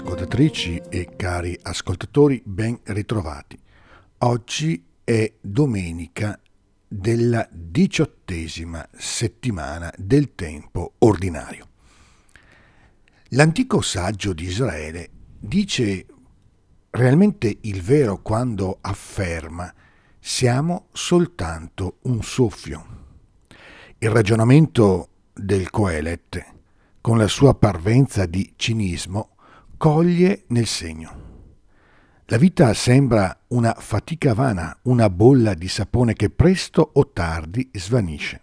ascoltatrici e cari ascoltatori, ben ritrovati. Oggi è domenica della diciottesima settimana del tempo ordinario. L'antico saggio di Israele dice realmente il vero quando afferma siamo soltanto un soffio. Il ragionamento del Coelet, con la sua parvenza di cinismo, coglie nel segno. La vita sembra una fatica vana, una bolla di sapone che presto o tardi svanisce.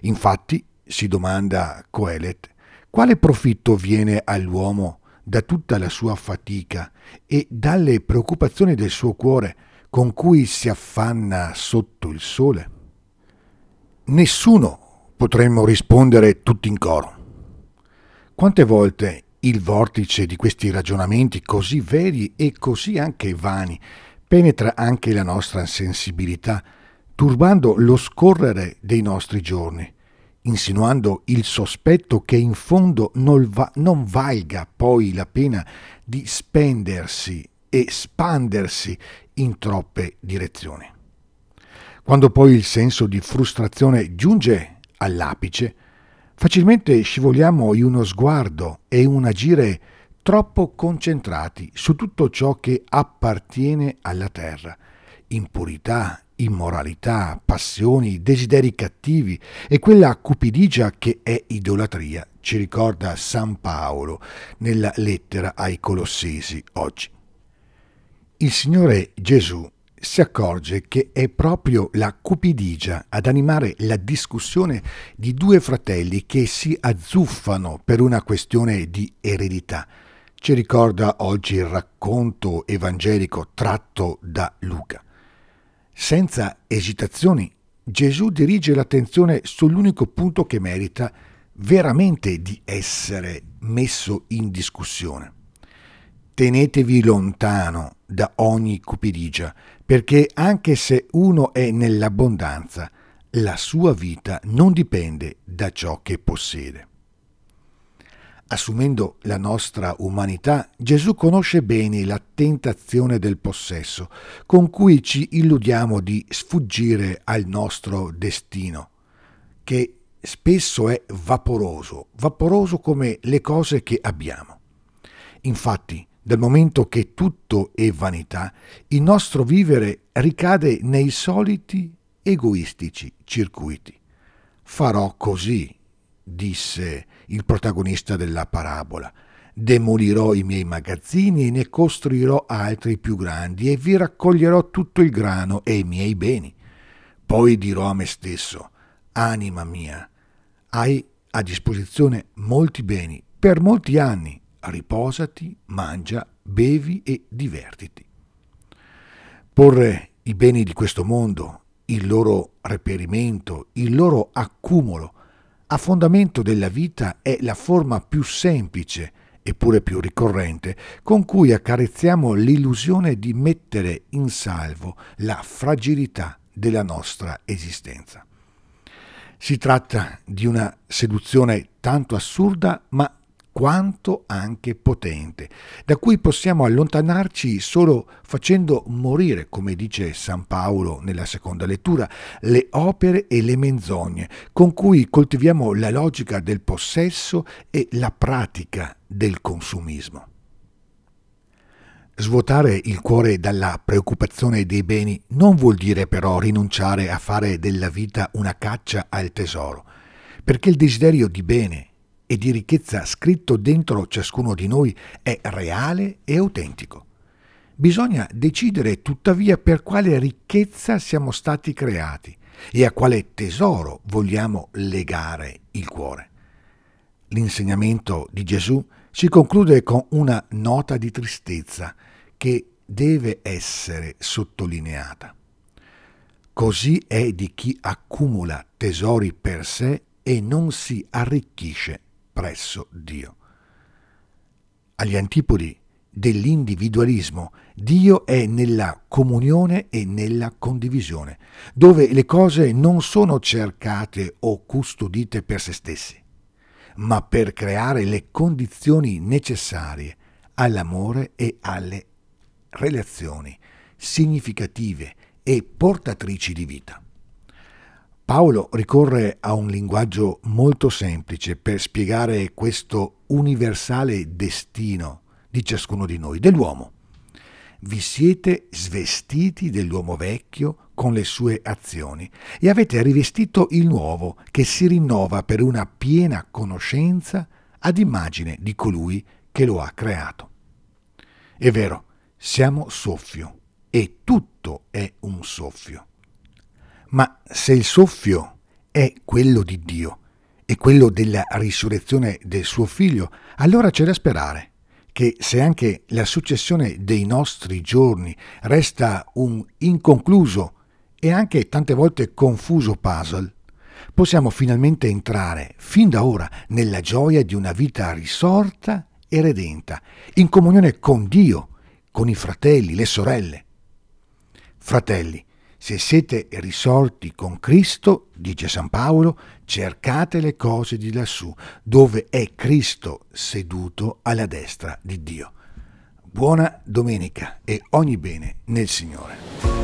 Infatti, si domanda Coelet, quale profitto viene all'uomo da tutta la sua fatica e dalle preoccupazioni del suo cuore con cui si affanna sotto il sole? Nessuno potremmo rispondere tutti in coro. Quante volte il vortice di questi ragionamenti così veri e così anche vani penetra anche la nostra sensibilità, turbando lo scorrere dei nostri giorni, insinuando il sospetto che in fondo non, va, non valga poi la pena di spendersi e spandersi in troppe direzioni. Quando poi il senso di frustrazione giunge all'apice, facilmente scivoliamo in uno sguardo e un agire troppo concentrati su tutto ciò che appartiene alla terra, impurità, immoralità, passioni, desideri cattivi e quella cupidigia che è idolatria, ci ricorda San Paolo nella lettera ai Colossesi oggi. Il Signore Gesù si accorge che è proprio la cupidigia ad animare la discussione di due fratelli che si azzuffano per una questione di eredità. Ci ricorda oggi il racconto evangelico tratto da Luca. Senza esitazioni, Gesù dirige l'attenzione sull'unico punto che merita veramente di essere messo in discussione. Tenetevi lontano da ogni cupidigia, perché anche se uno è nell'abbondanza, la sua vita non dipende da ciò che possiede. Assumendo la nostra umanità, Gesù conosce bene la tentazione del possesso, con cui ci illudiamo di sfuggire al nostro destino, che spesso è vaporoso, vaporoso come le cose che abbiamo. Infatti, dal momento che tutto è vanità, il nostro vivere ricade nei soliti egoistici circuiti. Farò così, disse il protagonista della parabola. Demolirò i miei magazzini e ne costruirò altri più grandi e vi raccoglierò tutto il grano e i miei beni. Poi dirò a me stesso, anima mia, hai a disposizione molti beni per molti anni, riposati, mangia, bevi e divertiti. Porre i beni di questo mondo, il loro reperimento, il loro accumulo, a fondamento della vita è la forma più semplice, eppure più ricorrente, con cui accarezziamo l'illusione di mettere in salvo la fragilità della nostra esistenza. Si tratta di una seduzione tanto assurda ma quanto anche potente, da cui possiamo allontanarci solo facendo morire, come dice San Paolo nella seconda lettura, le opere e le menzogne con cui coltiviamo la logica del possesso e la pratica del consumismo. Svuotare il cuore dalla preoccupazione dei beni non vuol dire però rinunciare a fare della vita una caccia al tesoro, perché il desiderio di bene, e di ricchezza scritto dentro ciascuno di noi è reale e autentico. Bisogna decidere tuttavia per quale ricchezza siamo stati creati e a quale tesoro vogliamo legare il cuore. L'insegnamento di Gesù si conclude con una nota di tristezza che deve essere sottolineata. Così è di chi accumula tesori per sé e non si arricchisce presso Dio. Agli antipodi dell'individualismo, Dio è nella comunione e nella condivisione, dove le cose non sono cercate o custodite per se stessi, ma per creare le condizioni necessarie all'amore e alle relazioni significative e portatrici di vita. Paolo ricorre a un linguaggio molto semplice per spiegare questo universale destino di ciascuno di noi, dell'uomo. Vi siete svestiti dell'uomo vecchio con le sue azioni e avete rivestito il nuovo che si rinnova per una piena conoscenza ad immagine di colui che lo ha creato. È vero, siamo soffio e tutto è un soffio. Ma se il soffio è quello di Dio e quello della risurrezione del suo figlio, allora c'è da sperare che se anche la successione dei nostri giorni resta un inconcluso e anche tante volte confuso puzzle, possiamo finalmente entrare fin da ora nella gioia di una vita risorta e redenta, in comunione con Dio, con i fratelli, le sorelle. Fratelli, se siete risorti con Cristo, dice San Paolo, cercate le cose di lassù, dove è Cristo seduto alla destra di Dio. Buona domenica e ogni bene nel Signore.